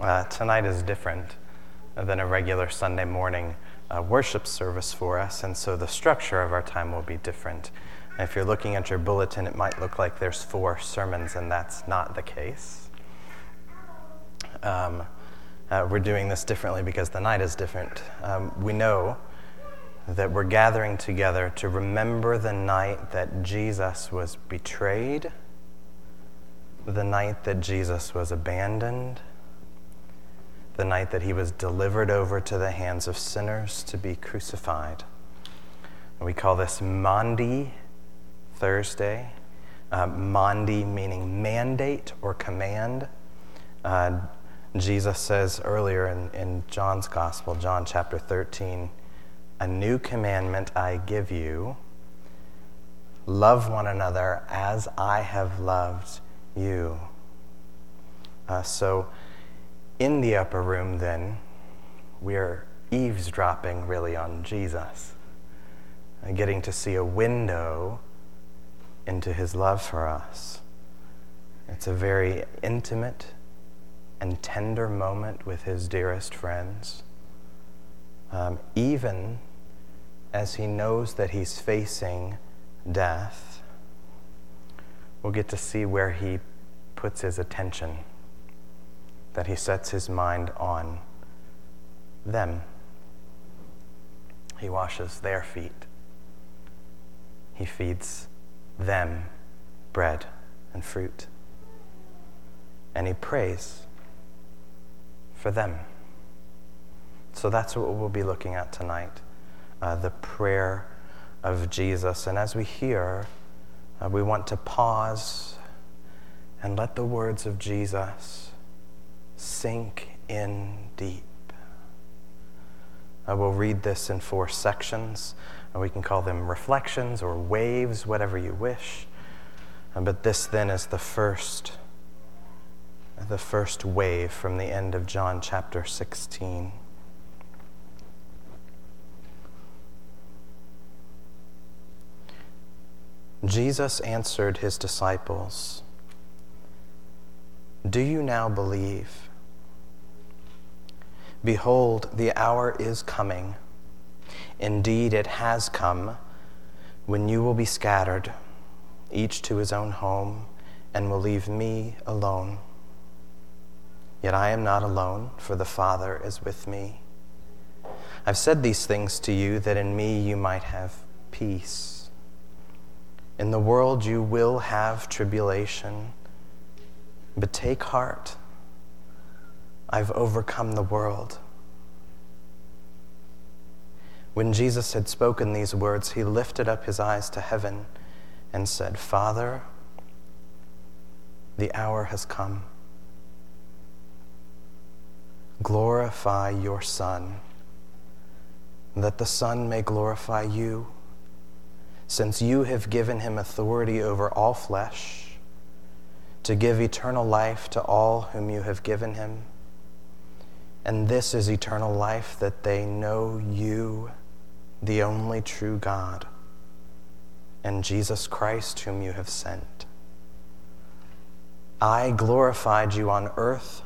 Uh, tonight is different than a regular Sunday morning uh, worship service for us, and so the structure of our time will be different. If you're looking at your bulletin, it might look like there's four sermons, and that's not the case. Um, uh, we're doing this differently because the night is different. Um, we know that we're gathering together to remember the night that Jesus was betrayed, the night that Jesus was abandoned, the night that he was delivered over to the hands of sinners to be crucified. And we call this Maundy Thursday. Uh, Maundy meaning mandate or command. Uh, Jesus says earlier in, in John's Gospel, John chapter 13, a new commandment I give you love one another as I have loved you. Uh, so, in the upper room, then, we are eavesdropping really on Jesus, uh, getting to see a window into his love for us. It's a very intimate and tender moment with his dearest friends. Um, even as he knows that he's facing death, we'll get to see where he puts his attention, that he sets his mind on them. He washes their feet. He feeds them bread and fruit. And he prays for them. So that's what we'll be looking at tonight uh, the prayer of Jesus. And as we hear, uh, we want to pause and let the words of Jesus sink in deep. I will read this in four sections. Uh, we can call them reflections or waves, whatever you wish. But this then is the first, the first wave from the end of John chapter 16. Jesus answered his disciples, Do you now believe? Behold, the hour is coming. Indeed, it has come when you will be scattered, each to his own home, and will leave me alone. Yet I am not alone, for the Father is with me. I've said these things to you that in me you might have peace. In the world you will have tribulation, but take heart. I've overcome the world. When Jesus had spoken these words, he lifted up his eyes to heaven and said, Father, the hour has come. Glorify your Son, that the Son may glorify you since you have given him authority over all flesh, to give eternal life to all whom you have given him. And this is eternal life, that they know you, the only true God, and Jesus Christ, whom you have sent. I glorified you on earth,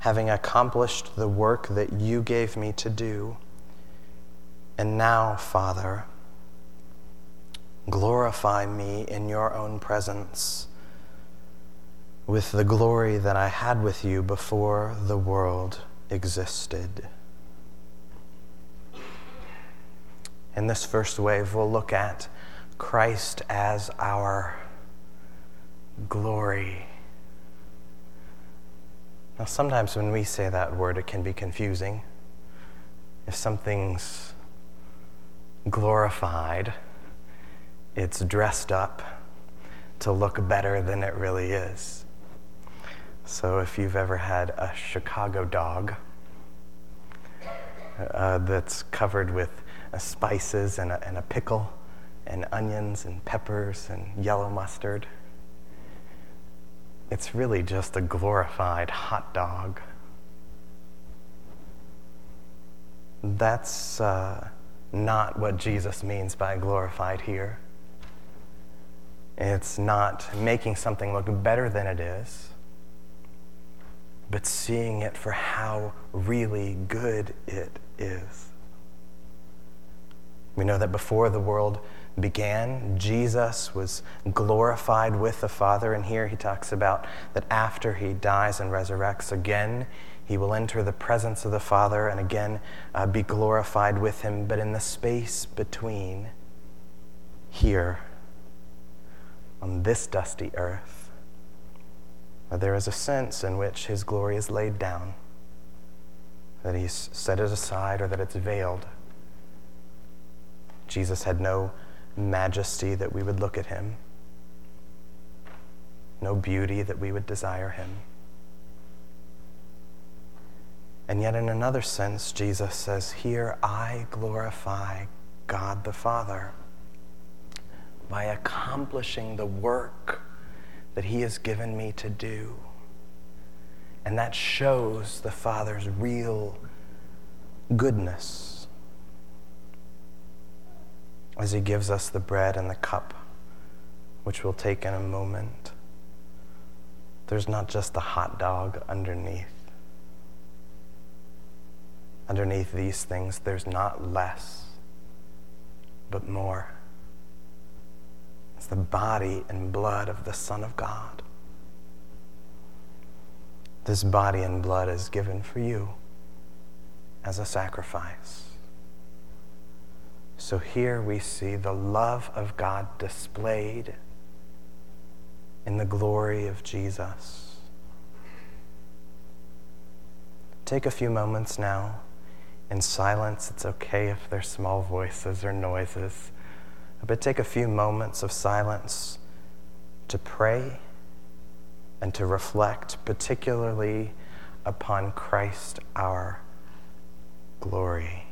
having accomplished the work that you gave me to do. And now, Father, Glorify me in your own presence with the glory that I had with you before the world existed. In this first wave, we'll look at Christ as our glory. Now, sometimes when we say that word, it can be confusing. If something's glorified, it's dressed up to look better than it really is. So if you've ever had a Chicago dog uh, that's covered with uh, spices and a, and a pickle and onions and peppers and yellow mustard, it's really just a glorified hot dog. That's uh, not what Jesus means by glorified here. It's not making something look better than it is. But seeing it for how really good it is. We know that before the world began, Jesus was glorified with the Father. And here he talks about that after he dies and resurrects again, he will enter the presence of the Father and again uh, be glorified with him. But in the space between here, on this dusty earth, there is a sense in which his glory is laid down, that he's set it aside or that it's veiled. Jesus had no majesty that we would look at him, no beauty that we would desire him. And yet, in another sense, Jesus says, Here I glorify God the Father by accomplishing the work that He has given me to do. And that shows the Father's real goodness as He gives us the bread and the cup, which we'll take in a moment. There's not just a hot dog underneath. Underneath these things, there's not less, but more. It's the body and blood of the Son of God. This body and blood is given for you as a sacrifice. So here we see the love of God displayed in the glory of Jesus. Take a few moments now in silence. It's okay if there's small voices or noises. But take a few moments of silence to pray and to reflect, particularly upon Christ our glory.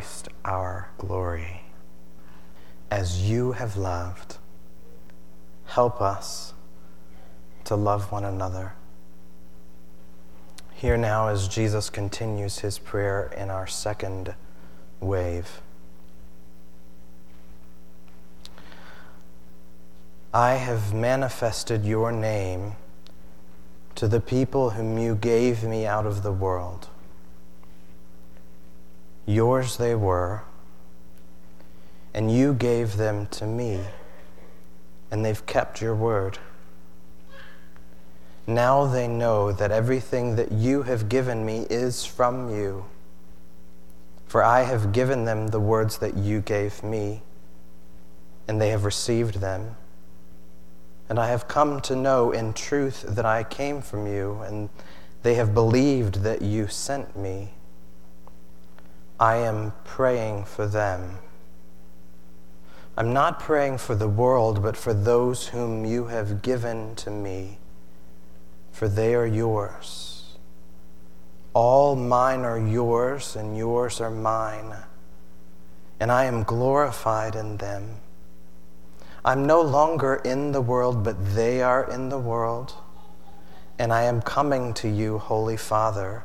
Christ our glory. As you have loved, help us to love one another. Here now, as Jesus continues his prayer in our second wave. I have manifested your name to the people whom you gave me out of the world. Yours they were, and you gave them to me, and they've kept your word. Now they know that everything that you have given me is from you. For I have given them the words that you gave me, and they have received them. And I have come to know in truth that I came from you, and they have believed that you sent me. I am praying for them. I'm not praying for the world, but for those whom you have given to me, for they are yours. All mine are yours, and yours are mine, and I am glorified in them. I'm no longer in the world, but they are in the world, and I am coming to you, Holy Father.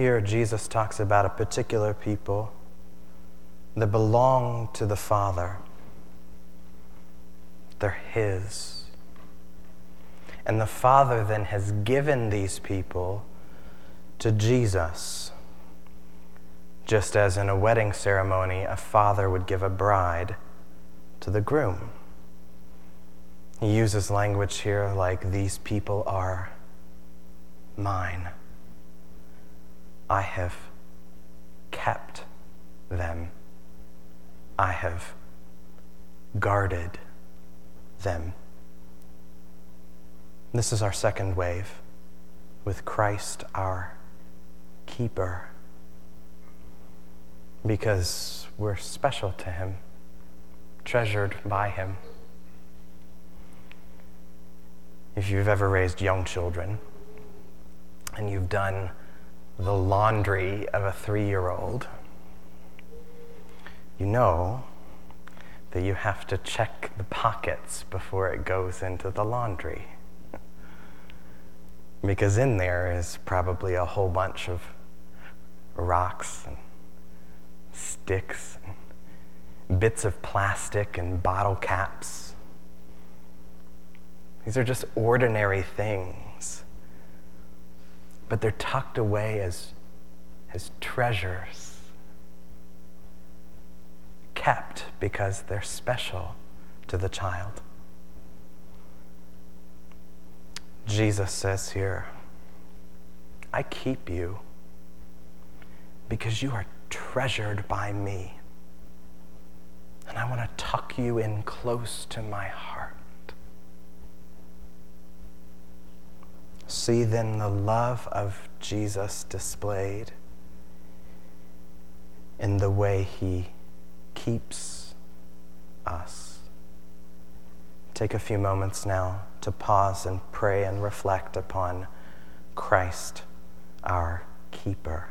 Here, Jesus talks about a particular people that belong to the Father. They're His. And the Father then has given these people to Jesus. Just as in a wedding ceremony, a father would give a bride to the groom. He uses language here like, These people are mine. I have kept them. I have guarded them. This is our second wave with Christ our keeper because we're special to him, treasured by him. If you've ever raised young children and you've done the laundry of a three year old, you know that you have to check the pockets before it goes into the laundry. because in there is probably a whole bunch of rocks and sticks and bits of plastic and bottle caps. These are just ordinary things but they're tucked away as, as treasures, kept because they're special to the child. Jesus says here, I keep you because you are treasured by me. And I want to tuck you in close to my heart. See then the love of Jesus displayed in the way he keeps us. Take a few moments now to pause and pray and reflect upon Christ, our keeper.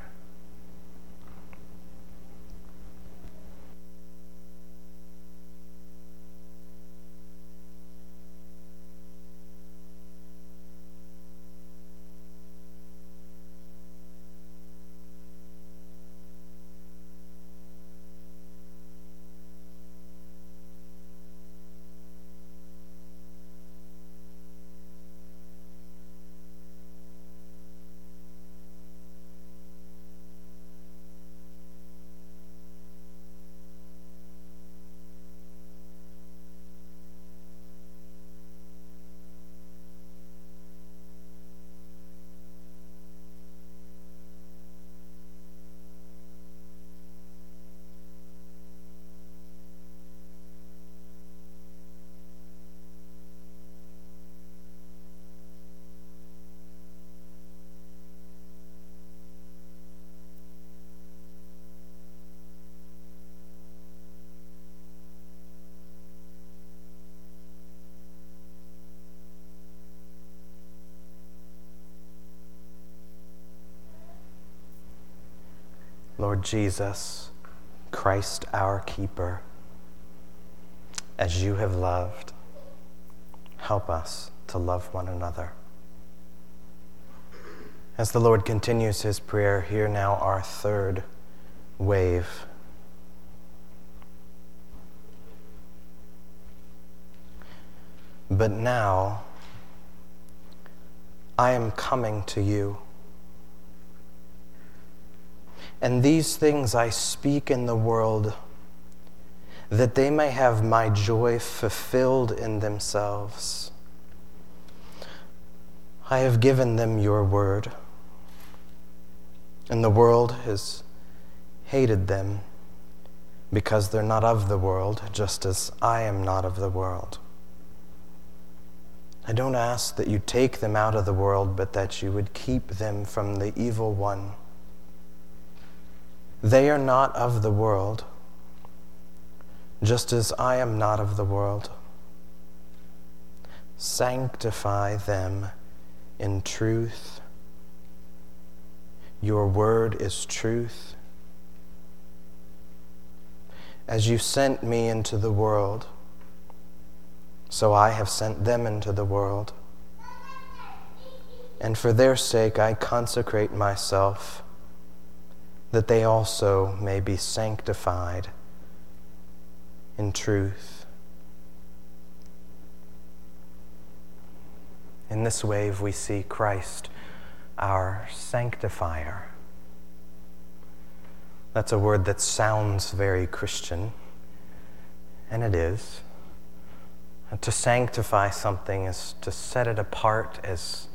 Lord Jesus, Christ our keeper, as you have loved, help us to love one another. As the Lord continues his prayer, hear now our third wave. But now I am coming to you. And these things I speak in the world, that they may have my joy fulfilled in themselves. I have given them your word, and the world has hated them because they're not of the world, just as I am not of the world. I don't ask that you take them out of the world, but that you would keep them from the evil one. They are not of the world, just as I am not of the world. Sanctify them in truth. Your word is truth. As you sent me into the world, so I have sent them into the world. And for their sake I consecrate myself, that they also may be sanctified in truth. In this wave, we see Christ, our sanctifier. That's a word that sounds very Christian, and it is. To sanctify something is to set it apart as,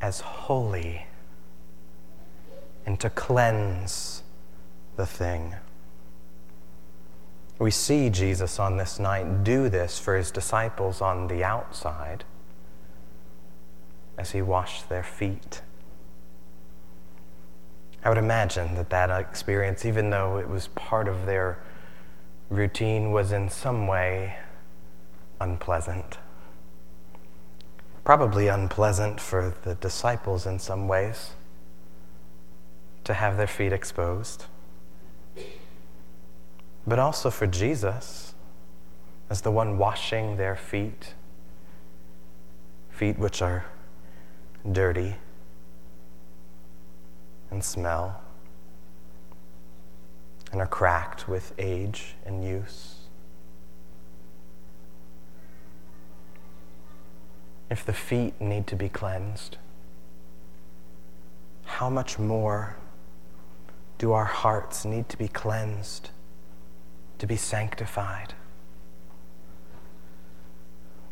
as holy and to cleanse the thing. We see Jesus on this night do this for his disciples on the outside as he washed their feet. I would imagine that that experience, even though it was part of their routine, was in some way unpleasant. Probably unpleasant for the disciples in some ways to have their feet exposed, but also for Jesus as the one washing their feet, feet which are dirty and smell and are cracked with age and use. If the feet need to be cleansed, how much more do our hearts need to be cleansed, to be sanctified?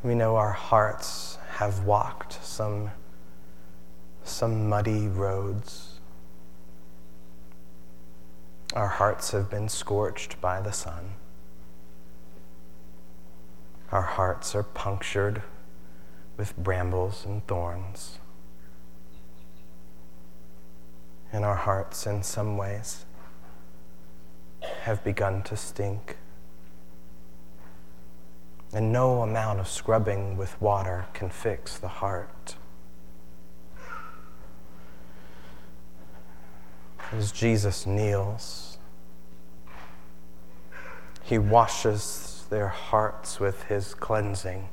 We know our hearts have walked some, some muddy roads. Our hearts have been scorched by the sun. Our hearts are punctured with brambles and thorns. And our hearts, in some ways, have begun to stink. And no amount of scrubbing with water can fix the heart. As Jesus kneels, he washes their hearts with his cleansing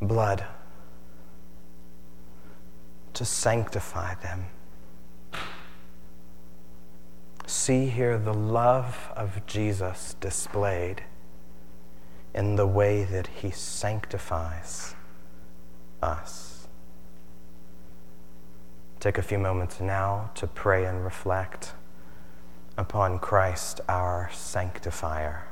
blood to sanctify them. See here the love of Jesus displayed in the way that he sanctifies us. Take a few moments now to pray and reflect upon Christ, our sanctifier.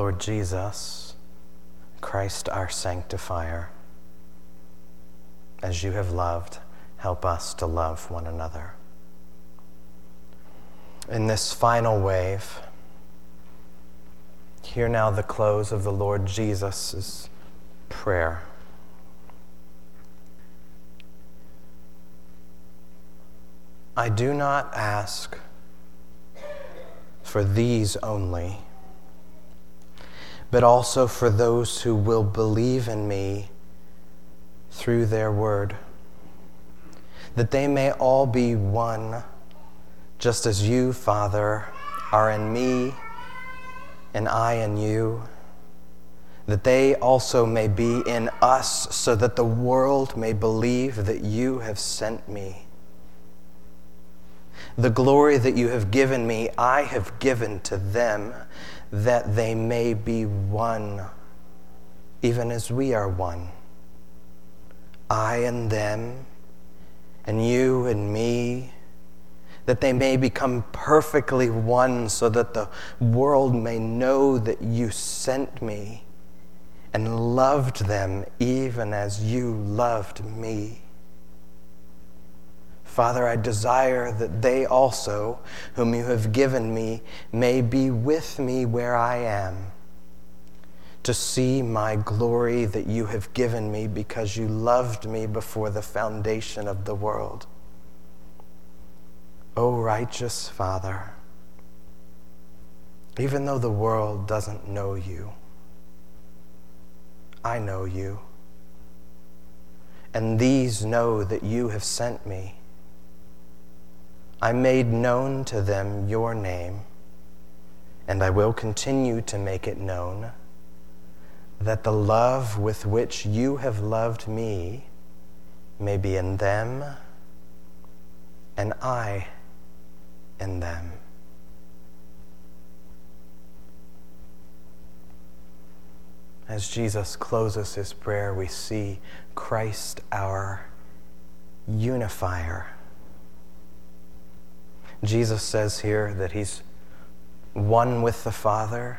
Lord Jesus, Christ our sanctifier, as you have loved, help us to love one another. In this final wave, hear now the close of the Lord Jesus' prayer. I do not ask for these only, but also for those who will believe in me through their word, that they may all be one, just as you, Father, are in me and I in you, that they also may be in us, so that the world may believe that you have sent me. The glory that you have given me, I have given to them, that they may be one, even as we are one. I and them, and you and me, that they may become perfectly one, so that the world may know that you sent me and loved them even as you loved me. Father, I desire that they also, whom you have given me, may be with me where I am, to see my glory that you have given me because you loved me before the foundation of the world. O righteous Father, even though the world doesn't know you, I know you. And these know that you have sent me. I made known to them your name, and I will continue to make it known, that the love with which you have loved me may be in them, and I in them. As Jesus closes his prayer, we see Christ, our unifier. Jesus says here that he's one with the Father,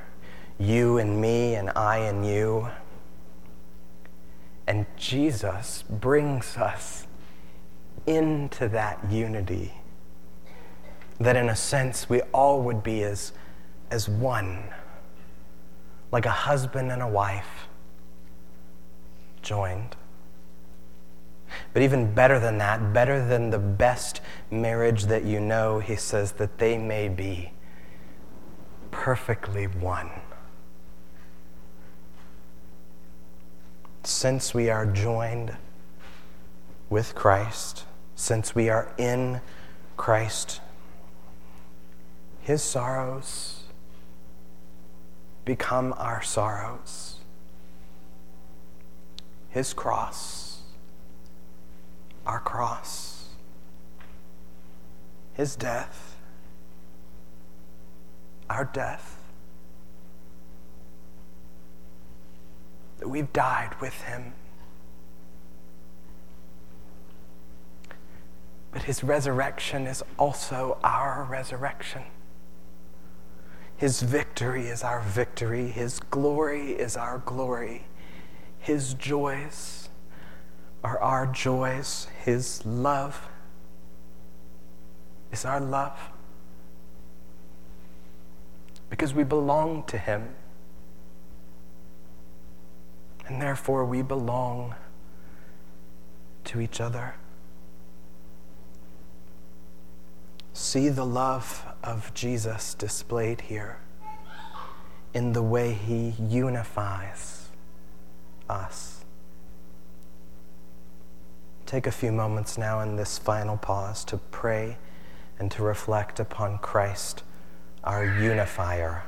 you and me, and I and you. And Jesus brings us into that unity. That in a sense we all would be as, as one, like a husband and a wife joined. But even better than that, better than the best marriage that you know, he says that they may be perfectly one. Since we are joined with Christ, since we are in Christ, his sorrows become our sorrows. His cross our cross, his death, our death, that we've died with him. But his resurrection is also our resurrection. His victory is our victory. His glory is our glory. His joys are our joys. His love is our love. Because we belong to Him. And therefore we belong to each other. See the love of Jesus displayed here in the way He unifies us. Take a few moments now in this final pause to pray and to reflect upon Christ, our unifier.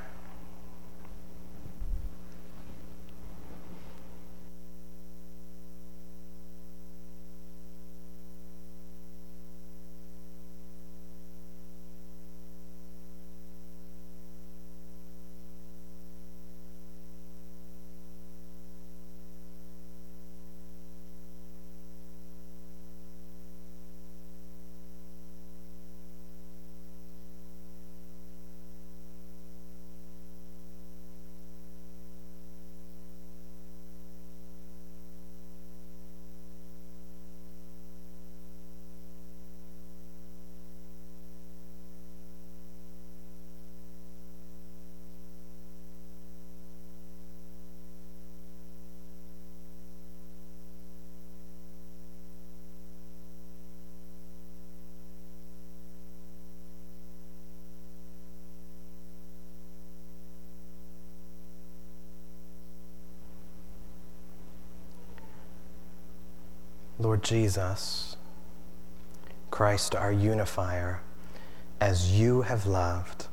Lord Jesus, Christ our unifier, as you have loved,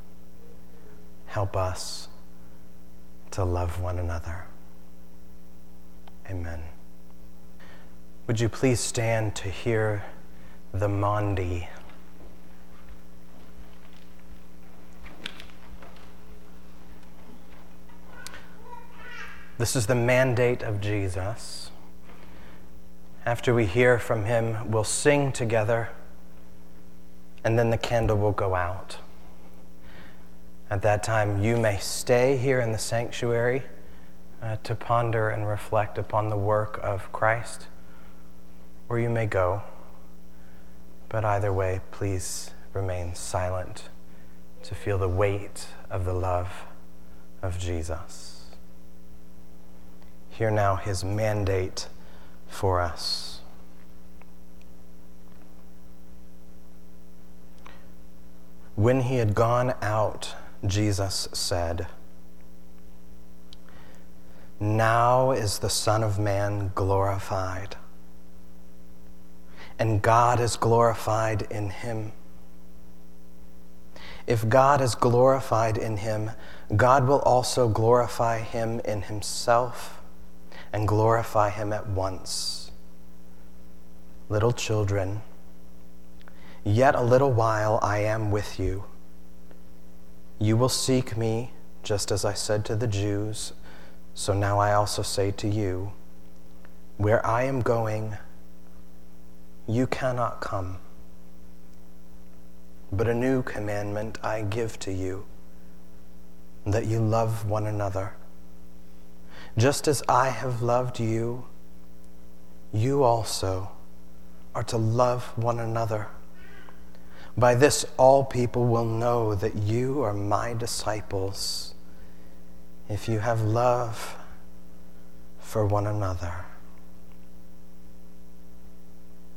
help us to love one another. Amen. Would you please stand to hear the Maundy? This is the mandate of Jesus. After we hear from him, we'll sing together, and then the candle will go out. At that time, you may stay here in the sanctuary uh, to ponder and reflect upon the work of Christ, or you may go. But either way, please remain silent to feel the weight of the love of Jesus. Hear now his mandate for us. When he had gone out, Jesus said, Now is the Son of Man glorified, and God is glorified in him. If God is glorified in him, God will also glorify him in himself and glorify him at once. Little children, yet a little while I am with you. You will seek me, just as I said to the Jews, so now I also say to you, where I am going, you cannot come. But a new commandment I give to you, that you love one another. Just as I have loved you, you also are to love one another. By this, all people will know that you are my disciples if you have love for one another.